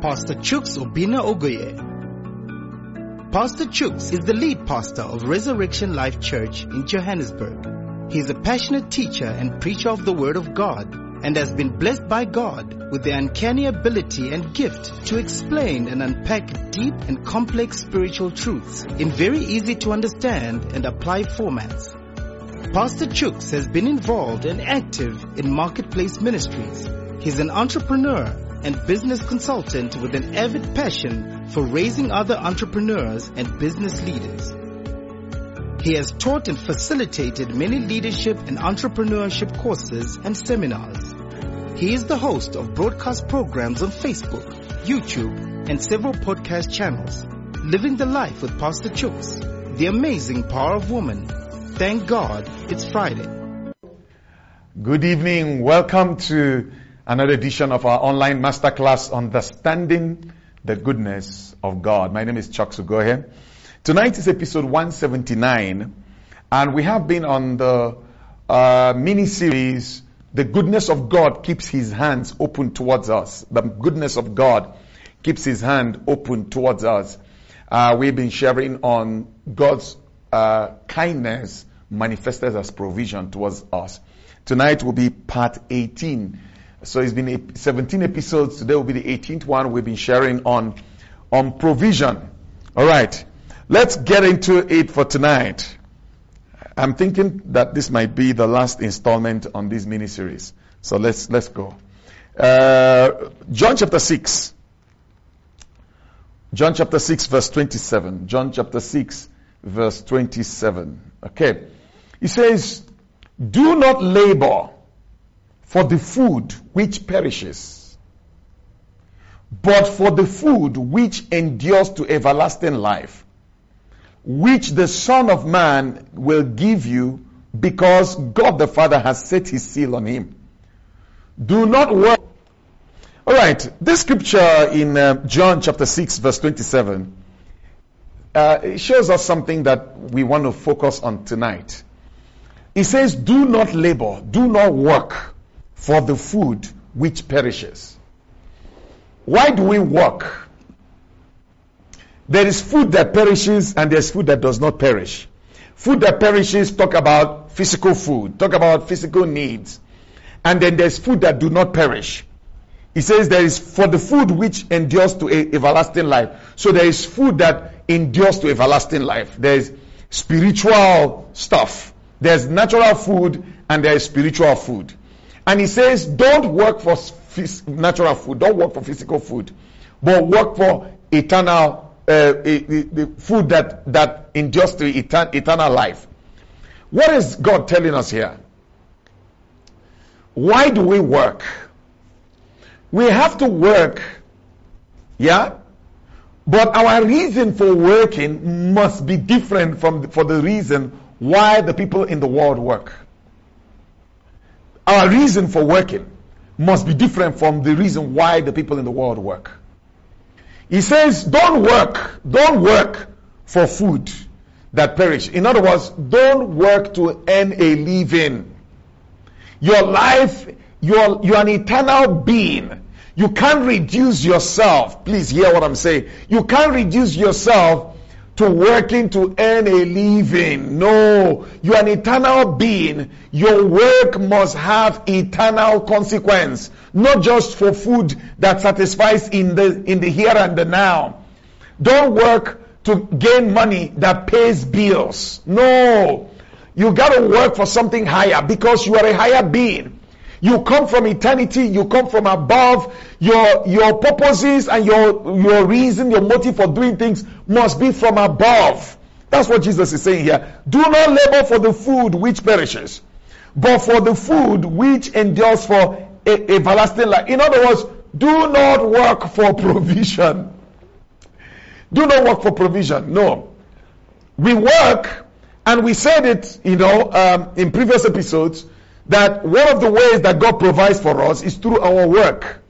Pastor Chooks Obinna Ogoye. Pastor Chooks is the lead pastor of Resurrection Life Church in Johannesburg. He is a passionate teacher and preacher of the Word of God and has been blessed by God with the uncanny ability and gift to explain and unpack deep and complex spiritual truths in very easy to understand and apply formats. Pastor Chooks has been involved and active in marketplace ministries. He's an entrepreneur and business consultant with an avid passion for raising other entrepreneurs and business leaders. He has taught and facilitated many leadership and entrepreneurship courses and seminars. He is the host of broadcast programs on Facebook, YouTube, and several podcast channels. Living the Life with Pastor Chooks, The Amazing Power of Woman. Thank God it's Friday. Good evening. Welcome to another edition of our online masterclass, Understanding the Goodness of God. My name is Chucks Ogoye. Tonight is episode 179, and we have been on the uh, mini series, The Goodness of God Keeps His Hands Open Towards Us. The goodness of God keeps His hand open towards us. Uh, we've been sharing on God's uh, kindness manifested as provision towards us. Tonight will be part 18. So it's been 17 episodes. Today will be the 18th one we've been sharing on, on provision. Alright. Let's get into it for tonight. I'm thinking that this might be the last installment on this mini series. So let's, let's go. Uh, John chapter 6. John chapter 6 verse 27. John chapter 6 verse 27. Okay. He says, do not labor for the food which perishes, but for the food which endures to everlasting life, which the Son of Man will give you because God the Father has set his seal on him. Do not work. Alright, this scripture in uh, John chapter 6 verse 27 uh, shows us something that we want to focus on tonight. It says, do not labor, do not work for the food which perishes. Why do we work? There is food that perishes and there's food that does not perish. Food that perishes talk about physical food, talk about physical needs. And then there's food that do not perish. He says there is for the food which endures to a, everlasting life. So there is food that endures to everlasting life. There is spiritual stuff. There's natural food and there is spiritual food. And he says, don't work for natural food, don't work for physical food, but work for eternal uh, the food that that endures to etern- eternal life. What is God telling us here? Why do we work? We have to work, yeah, but our reason for working must be different from for the reason why the people in the world work. Our reason for working must be different from the reason why the people in the world work. He says, don't work, don't work for food that perish. In other words, don't work to earn a living. Your life, you're, you're an eternal being. You can't reduce yourself. Please hear what I'm saying. You can't reduce yourself to working to earn a living. No, you're an eternal being. Your work must have eternal consequence, not just for food that satisfies in the, in the here and the now. Don't work to gain money that pays bills. No, you gotta work for something higher because you are a higher being. You come from eternity. You come from above. Your, your purposes and your, your reason, your motive for doing things must be from above. That's what Jesus is saying here. Do not labor for the food which perishes, but for the food which endures for a, everlasting life. In other words, do not work for provision. Do not work for provision. No. We work, and we said it, you know, um, in previous episodes, that one of the ways that God provides for us is through our work.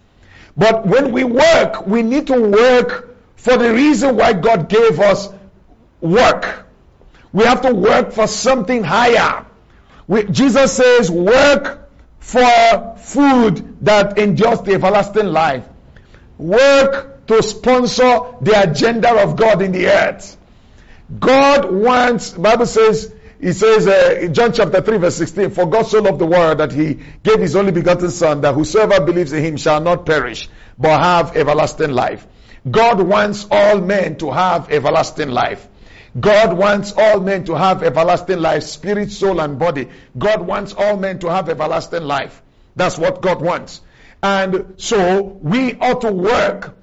But when we work, we need to work for the reason why God gave us work. We have to work for something higher. We, Jesus says, work for food that endures the everlasting life. Work to sponsor the agenda of God in the earth. God wants, Bible says, he says uh, in John chapter 3 verse 16, For God so loved the world that he gave his only begotten son that whosoever believes in him shall not perish but have everlasting life. God wants all men to have everlasting life. God wants all men to have everlasting life, spirit, soul, and body. God wants all men to have everlasting life. That's what God wants. And so we ought to work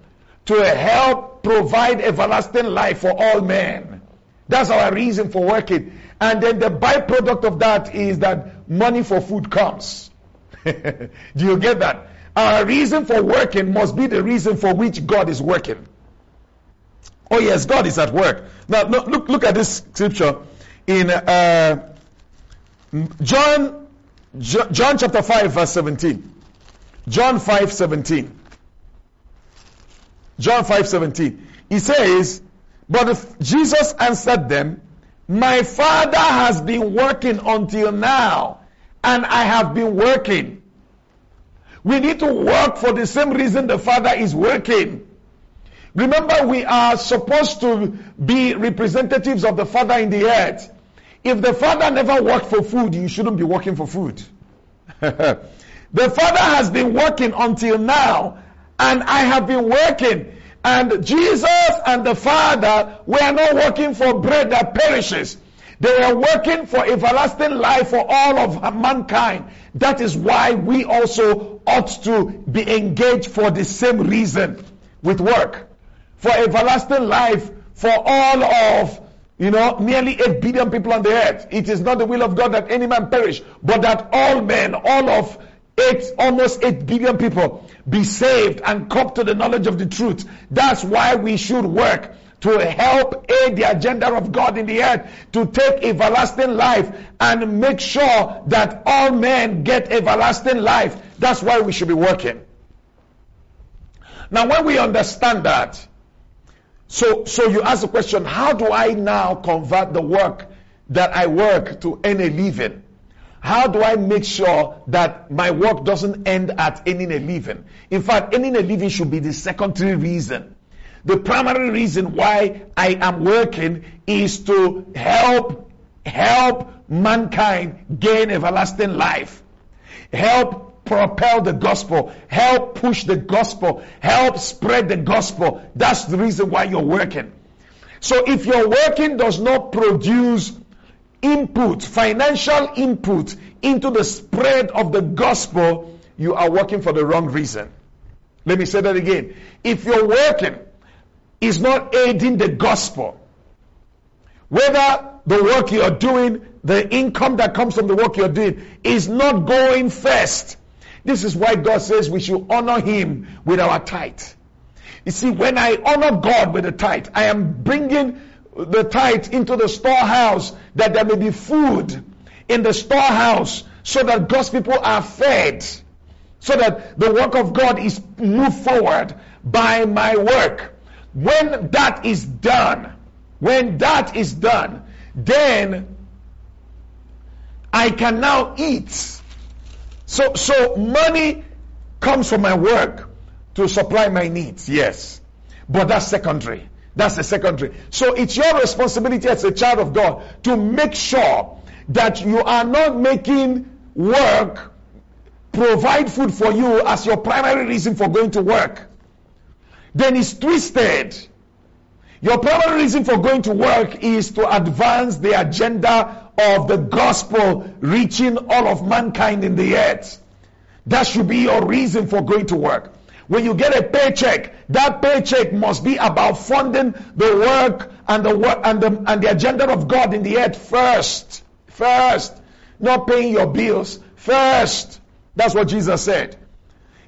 to help provide everlasting life for all men. That's our reason for working. And then the byproduct of that is that money for food comes. Do you get that? Our reason for working must be the reason for which God is working. Oh yes, God is at work. Now look, look at this scripture in uh, John, John chapter 5 verse 17. John 5 17. John 5 17. He says, But if Jesus answered them, My Father has been working until now, and I have been working. We need to work for the same reason the Father is working. Remember, we are supposed to be representatives of the Father in the earth. If the Father never worked for food, you shouldn't be working for food. the Father has been working until now, and I have been working. And Jesus and the Father were not working for bread that perishes. They were working for everlasting life for all of mankind. That is why we also ought to be engaged for the same reason with work. For everlasting life for all of, you know, nearly 8 billion people on the earth. It is not the will of God that any man perish, but that all men, all of eight, almost 8 billion people be saved and come to the knowledge of the truth. That's why we should work to help aid the agenda of God in the earth to take everlasting life and make sure that all men get everlasting life. That's why we should be working. Now when we understand that, so, so you ask the question, how do I now convert the work that I work to earn a living? How do I make sure that my work doesn't end at earning a living? In fact, earning a living should be the secondary reason. The primary reason why I am working is to help, help mankind gain everlasting life. Help propel the gospel. Help push the gospel. Help spread the gospel. That's the reason why you're working. So if your working does not produce input, financial input into the spread of the gospel, you are working for the wrong reason. Let me say that again. If your working is not aiding the gospel, whether the work you're doing, the income that comes from the work you're doing is not going first. This is why God says we should honor Him with our tithe. You see, when I honor God with the tithe, I am bringing the tithe into the storehouse that there may be food in the storehouse so that God's people are fed so that the work of God is moved forward by my work. When that is done, when that is done, then I can now eat. So, so money comes from my work to supply my needs, yes. But that's secondary. That's the secondary. So it's your responsibility as a child of God to make sure that you are not making work provide food for you as your primary reason for going to work. Then it's twisted. Your primary reason for going to work is to advance the agenda of the gospel reaching all of mankind in the earth. That should be your reason for going to work. When you get a paycheck, that paycheck must be about funding the work and the work and the, and the agenda of God in the earth first. First. Not paying your bills. First. That's what Jesus said.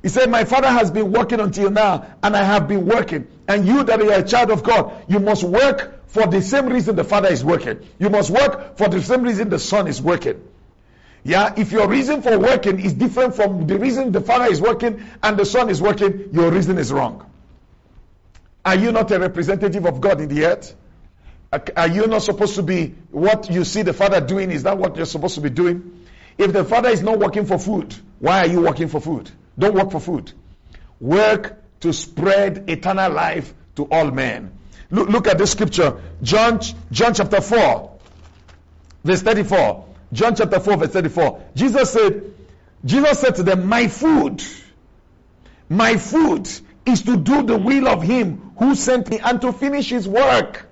He said, My father has been working until now, and I have been working. And you that are a child of God, you must work for the same reason the father is working. You must work for the same reason the son is working. Yeah, if your reason for working is different from the reason the father is working and the son is working, your reason is wrong. Are you not a representative of God in the earth? Are you not supposed to be what you see the father doing? Is that what you're supposed to be doing? If the father is not working for food, why are you working for food? Don't work for food. Work to spread eternal life to all men. Look, look at this scripture. John, John chapter 4, verse 34. John chapter 4, verse 34. Jesus said, Jesus said to them, My food, my food is to do the will of him who sent me and to finish his work.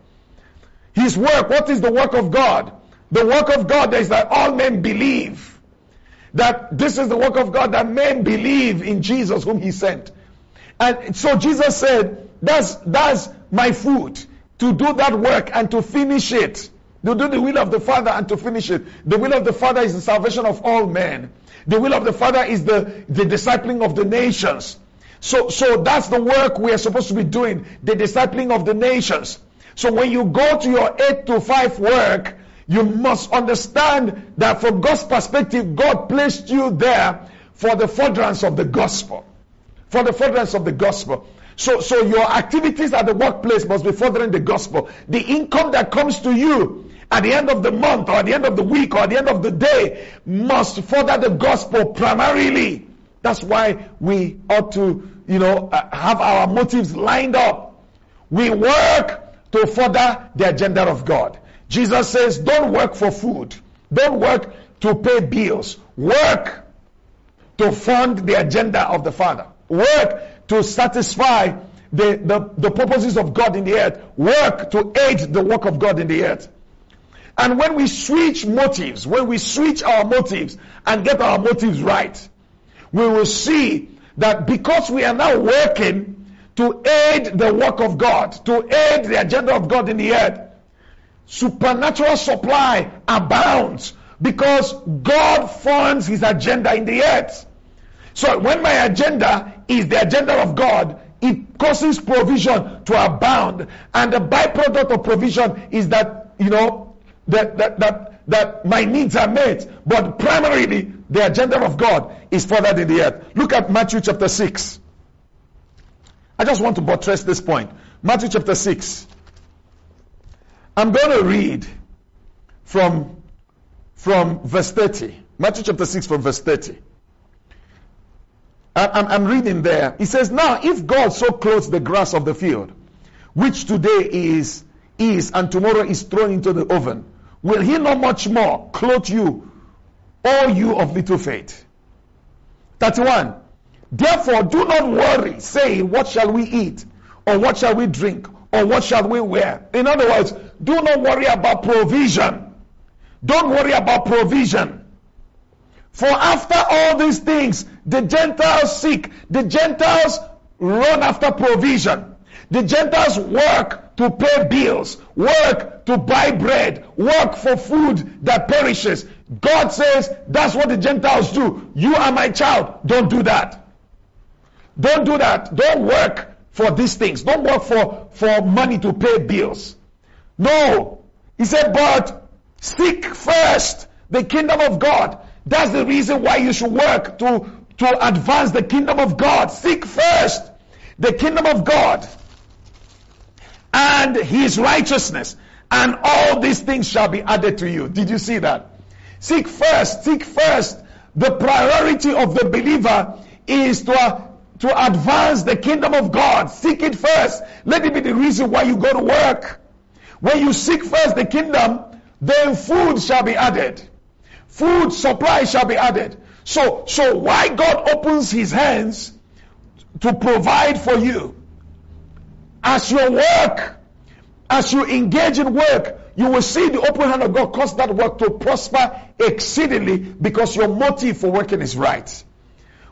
His work, what is the work of God? The work of God is that all men believe. That this is the work of God, that men believe in Jesus whom he sent. And so Jesus said, that's, that's my food, to do that work and to finish it. To do the will of the Father and to finish it. The will of the Father is the salvation of all men. The will of the Father is the, the discipling of the nations. So, so that's the work we are supposed to be doing, the discipling of the nations. So when you go to your 8 to 5 work, you must understand that from God's perspective, God placed you there for the furtherance of the gospel. For the furtherance of the gospel. So, so your activities at the workplace must be furthering the gospel. The income that comes to you at the end of the month or at the end of the week or at the end of the day must further the gospel primarily. That's why we ought to, you know, uh, have our motives lined up. We work to further the agenda of God. Jesus says, don't work for food. Don't work to pay bills. Work to fund the agenda of the Father. Work to satisfy the, the, the purposes of God in the earth. Work to aid the work of God in the earth. And when we switch motives, when we switch our motives and get our motives right, we will see that because we are now working to aid the work of God, to aid the agenda of God in the earth, supernatural supply abounds because God funds his agenda in the earth. So when my agenda is the agenda of God, it causes provision to abound. And the byproduct of provision is that, you know, that, that, that, that my needs are met. But primarily, the agenda of God is furthered in the earth. Look at Matthew chapter 6. I just want to buttress this point. Matthew chapter 6. I'm going to read from, from verse 30. Matthew chapter 6 from verse 30. I'm, I'm reading there. He says, Now, if God so clothes the grass of the field, which today is, is, and tomorrow is thrown into the oven, will he not much more clothe you, all you of little faith? 31. Therefore, do not worry, saying, What shall we eat? Or what shall we drink? Or what shall we wear? In other words, do not worry about provision. Don't worry about provision. For after all these things, the Gentiles seek. The Gentiles run after provision. The Gentiles work to pay bills, work to buy bread, work for food that perishes. God says that's what the Gentiles do. You are my child. Don't do that. Don't do that. Don't work for these things. Don't work for, for money to pay bills. No. He said, but seek first the kingdom of God. That's the reason why you should work to, to advance the kingdom of God. Seek first the kingdom of God and his righteousness and all these things shall be added to you. Did you see that? Seek first, seek first. The priority of the believer is to, uh, to advance the kingdom of God. Seek it first. Let it be the reason why you go to work. When you seek first the kingdom, then food shall be added. Food supply shall be added. So, so why God opens his hands to provide for you as your work, as you engage in work, you will see the open hand of God cause that work to prosper exceedingly because your motive for working is right.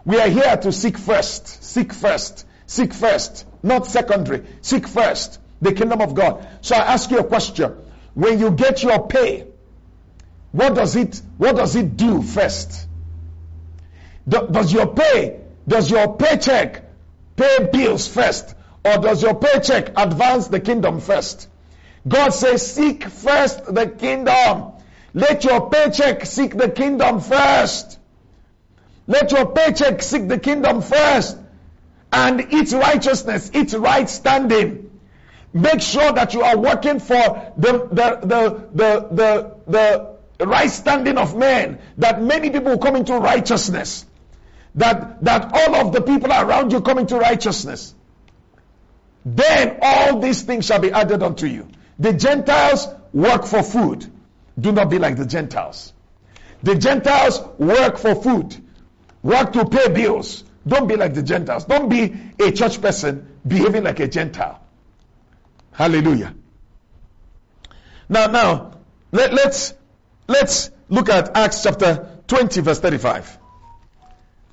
We are here to seek first, seek first, seek first, not secondary, seek first the kingdom of God. So I ask you a question. When you get your pay, what does it, what does it do first? does your pay, does your paycheck pay bills first? Or does your paycheck advance the kingdom first? God says, seek first the kingdom. Let your paycheck seek the kingdom first. Let your paycheck seek the kingdom first. And its righteousness, its right standing. Make sure that you are working for the, the, the, the, the, the right standing of men. That many people come into righteousness. That, that all of the people around you come into righteousness. Then all these things shall be added unto you. The Gentiles work for food. Do not be like the Gentiles. The Gentiles work for food, work to pay bills. Don't be like the Gentiles. Don't be a church person behaving like a Gentile. Hallelujah. Now, now, let, let's, let's look at Acts chapter 20 verse 35.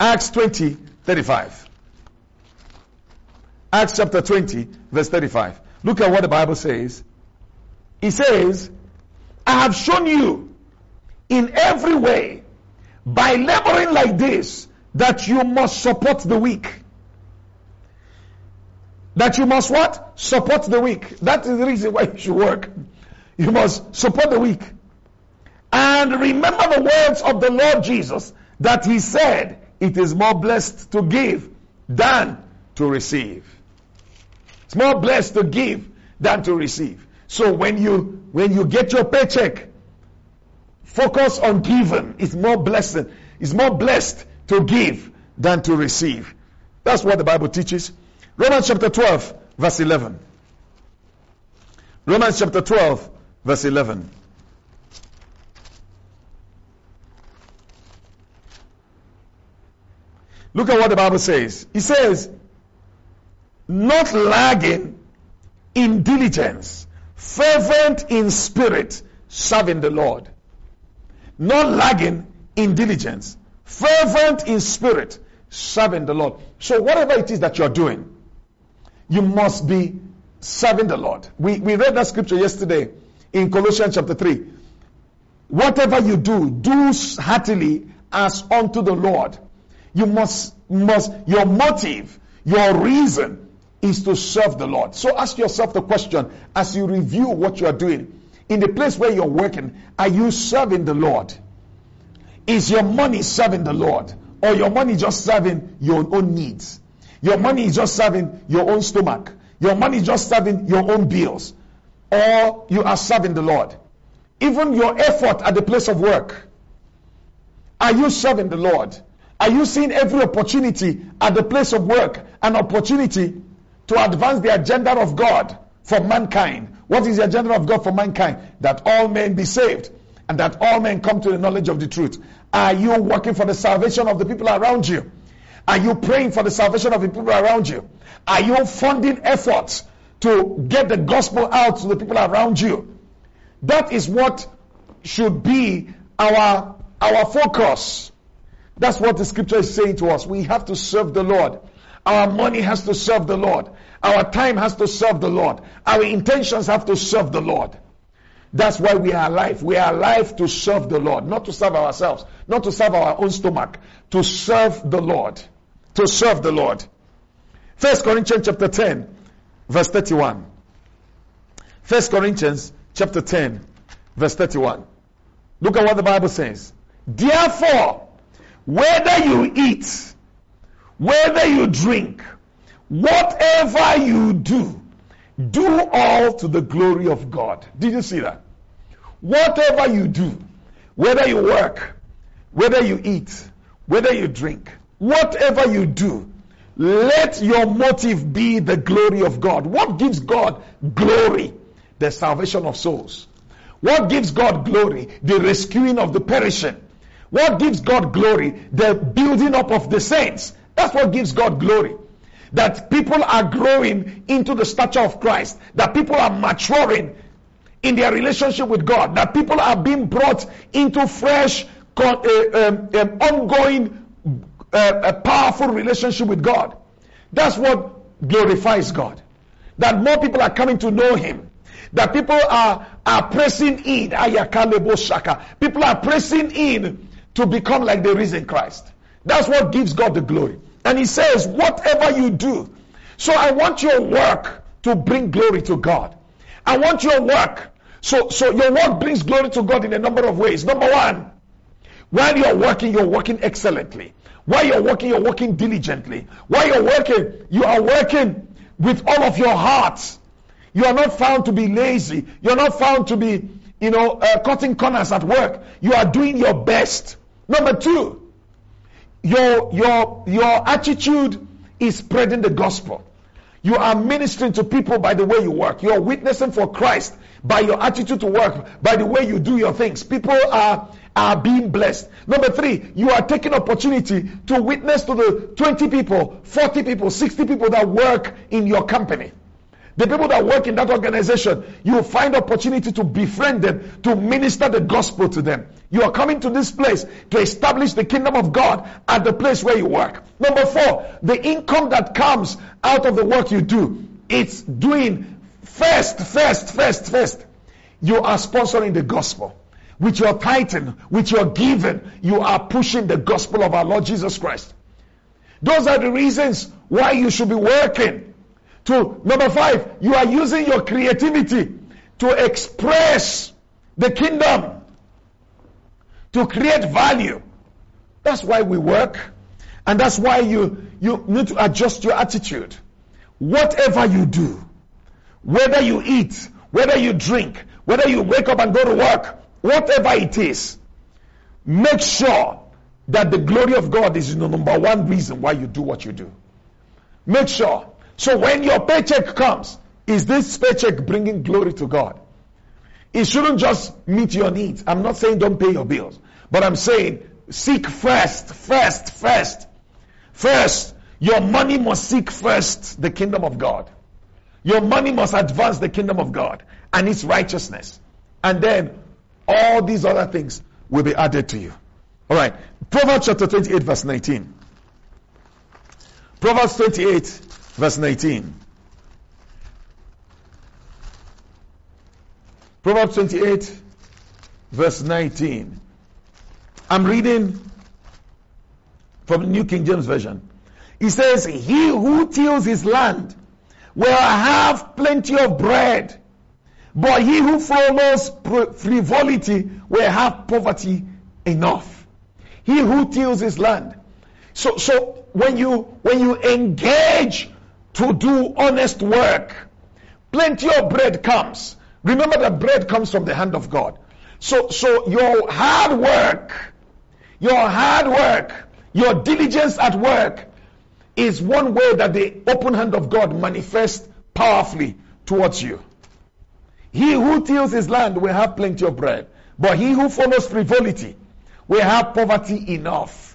Acts 20, 35. Acts chapter 20 verse 35. Look at what the Bible says. It says, I have shown you in every way by laboring like this that you must support the weak. That you must what? Support the weak. That is the reason why you should work. You must support the weak. And remember the words of the Lord Jesus that he said, it is more blessed to give than to receive. It's more blessed to give than to receive. So when you when you get your paycheck, focus on giving. It's more blessed. It's more blessed to give than to receive. That's what the Bible teaches. Romans chapter 12, verse 11. Romans chapter 12, verse 11. Look at what the Bible says. It says, not lagging in diligence, fervent in spirit, serving the Lord. Not lagging in diligence, fervent in spirit, serving the Lord. So whatever it is that you're doing, you must be serving the Lord. We, we read that scripture yesterday in Colossians chapter 3. Whatever you do, do heartily as unto the Lord. You must, must, your motive, your reason is to serve the Lord. So ask yourself the question as you review what you are doing. In the place where you're working, are you serving the Lord? Is your money serving the Lord? Or your money just serving your own needs? Your money is just serving your own stomach. Your money is just serving your own bills. Or you are serving the Lord. Even your effort at the place of work. Are you serving the Lord? Are you seeing every opportunity at the place of work an opportunity to advance the agenda of God for mankind? What is the agenda of God for mankind? That all men be saved and that all men come to the knowledge of the truth. Are you working for the salvation of the people around you? Are you praying for the salvation of the people around you? Are you funding efforts to get the gospel out to the people around you? That is what should be our, our focus. That's what the scripture is saying to us. We have to serve the Lord. Our money has to serve the Lord. Our time has to serve the Lord. Our intentions have to serve the Lord. That's why we are alive. We are alive to serve the Lord, not to serve ourselves, not to serve our own stomach, to serve the Lord. To serve the Lord. First Corinthians chapter 10, verse 31. First Corinthians chapter 10, verse 31. Look at what the Bible says. Therefore, whether you eat, whether you drink, whatever you do, do all to the glory of God. Did you see that? Whatever you do, whether you work, whether you eat, whether you drink, whatever you do, let your motive be the glory of God. What gives God glory? The salvation of souls. What gives God glory? The rescuing of the perishing. What gives God glory? The building up of the saints. That's what gives God glory. That people are growing into the stature of Christ. That people are maturing in their relationship with God. That people are being brought into fresh, uh, um, um, ongoing, uh, a powerful relationship with God. That's what glorifies God. That more people are coming to know Him. That people are, are pressing in. People are pressing in to become like the risen Christ. That's what gives God the glory. And he says, whatever you do. So I want your work to bring glory to God. I want your work. So, so your work brings glory to God in a number of ways. Number one, while you're working, you're working excellently. While you're working, you're working diligently. While you're working, you are working with all of your heart. You are not found to be lazy. You're not found to be, you know, uh, cutting corners at work. You are doing your best. Number two, your, your, your attitude is spreading the gospel. You are ministering to people by the way you work. You are witnessing for Christ by your attitude to work, by the way you do your things. People are, are being blessed. Number three, you are taking opportunity to witness to the 20 people, 40 people, 60 people that work in your company. The people that work in that organization, you find opportunity to befriend them, to minister the gospel to them. You are coming to this place to establish the kingdom of God at the place where you work. Number four, the income that comes out of the work you do, it's doing first, first, first, first. You are sponsoring the gospel. With your tithing, with your giving, you are pushing the gospel of our Lord Jesus Christ. Those are the reasons why you should be working to number five, you are using your creativity to express the kingdom, to create value. That's why we work. And that's why you, you need to adjust your attitude. Whatever you do, whether you eat, whether you drink, whether you wake up and go to work, whatever it is, make sure that the glory of God is the number one reason why you do what you do. Make sure so when your paycheck comes, is this paycheck bringing glory to God? It shouldn't just meet your needs. I'm not saying don't pay your bills, but I'm saying seek first, first, first. First, your money must seek first the kingdom of God. Your money must advance the kingdom of God and its righteousness. And then all these other things will be added to you. All right. Proverbs chapter 28 verse 19. Proverbs 28 verse 19. Proverbs 28, verse 19. I'm reading from the New King James Version. He says, He who tills his land will have plenty of bread, but he who follows frivolity will have poverty enough. He who tills his land. So, so when you when you engage to do honest work. Plenty of bread comes. Remember that bread comes from the hand of God. So, so your hard work, your hard work, your diligence at work is one way that the open hand of God manifests powerfully towards you. He who tills his land will have plenty of bread, but he who follows frivolity will have poverty enough.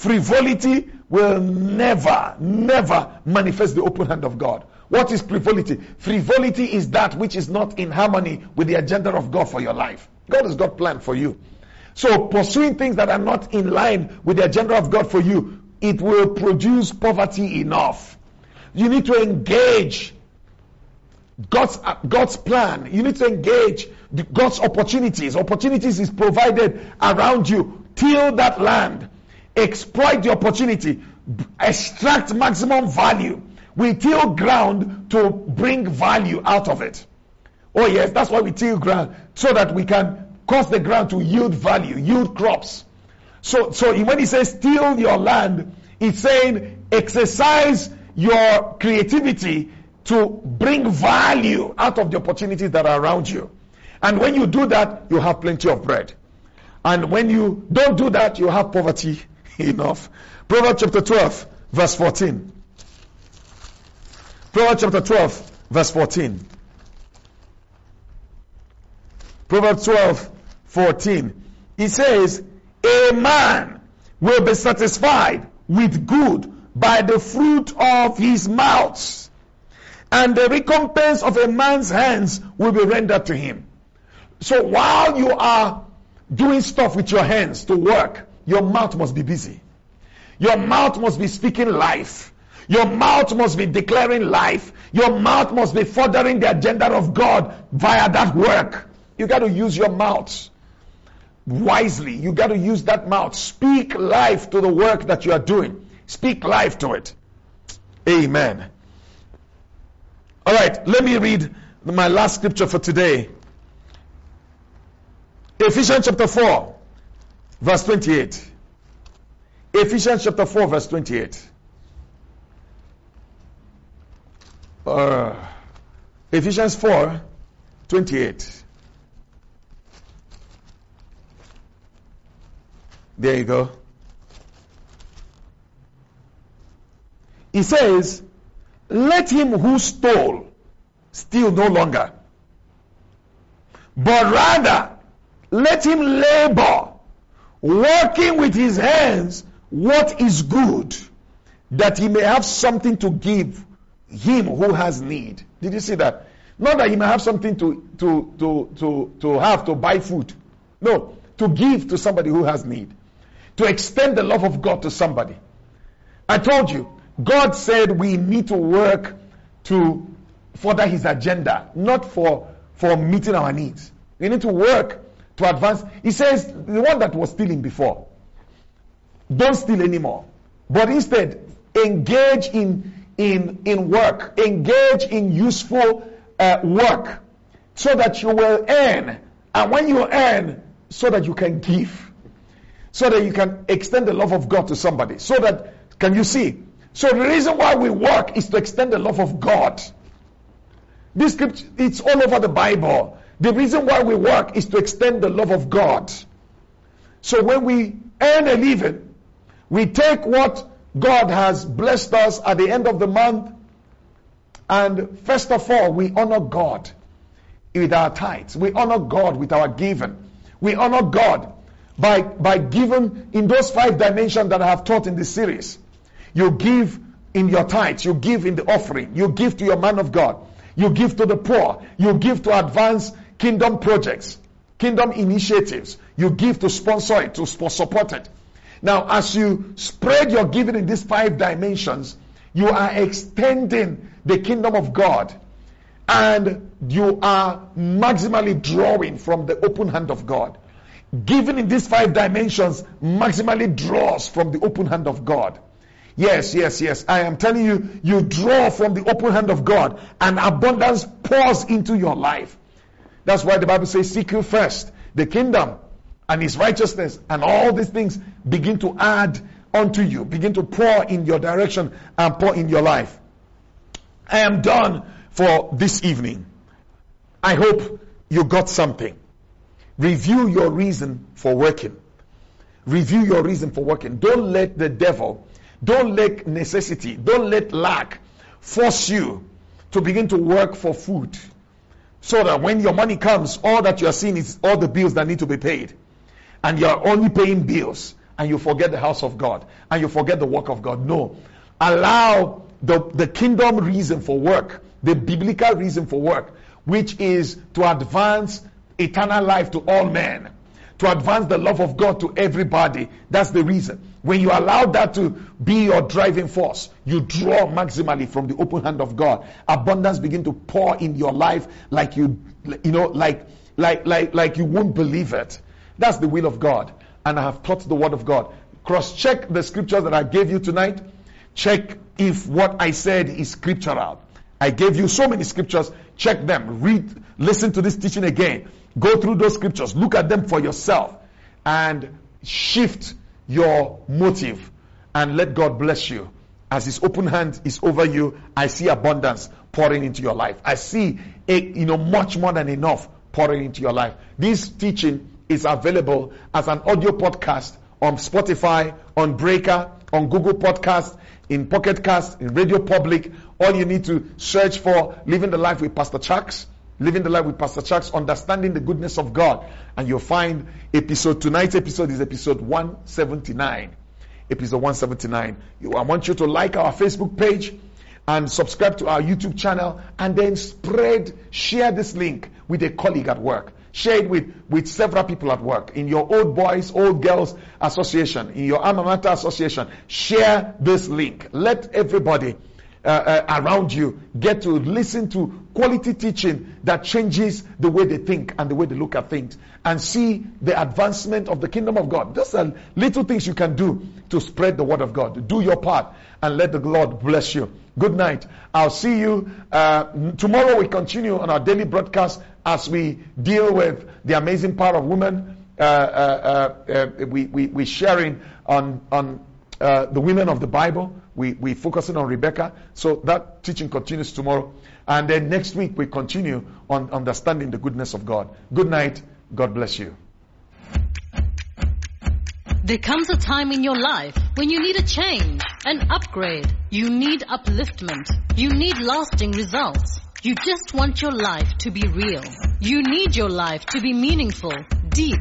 Frivolity will never, never manifest the open hand of God. What is frivolity? Frivolity is that which is not in harmony with the agenda of God for your life. God has got plan for you. So pursuing things that are not in line with the agenda of God for you, it will produce poverty enough. You need to engage God's, uh, God's plan. You need to engage God's opportunities. Opportunities is provided around you. Till that land exploit the opportunity, extract maximum value. We till ground to bring value out of it. Oh yes, that's why we till ground so that we can cause the ground to yield value, yield crops. So, so when he says till your land, it's saying exercise your creativity to bring value out of the opportunities that are around you. And when you do that, you have plenty of bread. And when you don't do that, you have poverty enough. Proverbs chapter 12, verse 14. Proverbs chapter 12, verse 14. Proverbs 12, 14. He says, A man will be satisfied with good by the fruit of his mouth, and the recompense of a man's hands will be rendered to him. So while you are doing stuff with your hands to work, your mouth must be busy. Your mouth must be speaking life. Your mouth must be declaring life. Your mouth must be furthering the agenda of God via that work. You got to use your mouth wisely. You got to use that mouth. Speak life to the work that you are doing. Speak life to it. Amen. All right, let me read my last scripture for today. Ephesians chapter 4, verse 28. Ephesians chapter 4, verse 28. Uh, Ephesians 4, 28. There you go. He says, let him who stole steal no longer, but rather let him labor, working with his hands what is good, that he may have something to give him who has need. Did you see that? Not that he may have something to, to, to, to, to have to buy food. No, to give to somebody who has need. To extend the love of God to somebody. I told you, God said we need to work to further his agenda, not for, for meeting our needs. We need to work to advance. He says, the one that was stealing before, don't steal anymore. But instead, engage in, in, in work, engage in useful uh, work so that you will earn. And when you earn, so that you can give. So that you can extend the love of God to somebody. So that, can you see? So the reason why we work is to extend the love of God. This scripture, it's all over the Bible. The reason why we work is to extend the love of God. So when we earn a living, we take what God has blessed us at the end of the month, and first of all, we honor God with our tithes. We honor God with our giving. We honor God by, by giving in those five dimensions that I have taught in this series. You give in your tithes, you give in the offering, you give to your man of God, you give to the poor, you give to advance kingdom projects, kingdom initiatives, you give to sponsor it, to support it. Now, as you spread your giving in these five dimensions, you are extending the kingdom of God and you are maximally drawing from the open hand of God. Giving in these five dimensions maximally draws from the open hand of God. Yes, yes, yes. I am telling you, you draw from the open hand of God and abundance pours into your life. That's why the Bible says, Seek you first the kingdom and his righteousness, and all these things begin to add unto you, begin to pour in your direction and pour in your life. I am done for this evening. I hope you got something. Review your reason for working. Review your reason for working. Don't let the devil, don't let necessity, don't let lack force you to begin to work for food. So that when your money comes, all that you are seeing is all the bills that need to be paid and you're only paying bills and you forget the house of God and you forget the work of God. No. Allow the, the kingdom reason for work, the biblical reason for work, which is to advance eternal life to all men, to advance the love of God to everybody. That's the reason. When you allow that to be your driving force, you draw maximally from the open hand of God. Abundance begin to pour in your life like you, you know, like, like, like, like you won't believe it. That's the will of God. And I have taught the word of God. Cross check the scriptures that I gave you tonight. Check if what I said is scriptural. I gave you so many scriptures. Check them. Read, listen to this teaching again. Go through those scriptures. Look at them for yourself and shift your motive and let God bless you. As his open hand is over you, I see abundance pouring into your life. I see a, you know, much more than enough pouring into your life. This teaching is available as an audio podcast on Spotify, on Breaker, on Google Podcast, in Pocket Cast, in Radio Public. All you need to search for Living the Life with Pastor Chucks. Living the Life with Pastor Chucks, understanding the goodness of God. And you'll find episode, tonight's episode is episode 179. Episode 179. I want you to like our Facebook page and subscribe to our YouTube channel and then spread, share this link with a colleague at work. Share it with, with several people at work, in your old boys, old girls association, in your alma mater association. Share this link. Let everybody uh, uh, around you get to listen to quality teaching that changes the way they think and the way they look at things and see the advancement of the kingdom of God. Just a little things you can do to spread the word of God. Do your part and let the Lord bless you. Good night. I'll see you uh, tomorrow. We continue on our daily broadcast as we deal with the amazing power of women. Uh, uh, uh, uh we, we, we sharing on, on the women of the Bible. We, we focusing on Rebecca. So that teaching continues tomorrow. And then next week we continue on understanding the goodness of God. Good night. God bless you. There comes a time in your life when you need a change, an upgrade. You need upliftment. You need lasting results. You just want your life to be real. You need your life to be meaningful, deep,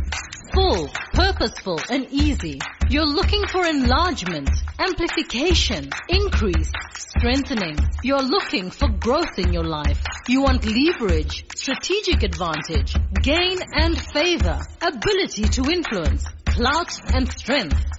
full, purposeful, and easy. You're looking for enlargement, amplification, increase, strengthening. You're looking for growth in your life. You want leverage, strategic advantage, gain and favor, ability to influence, clout and strength.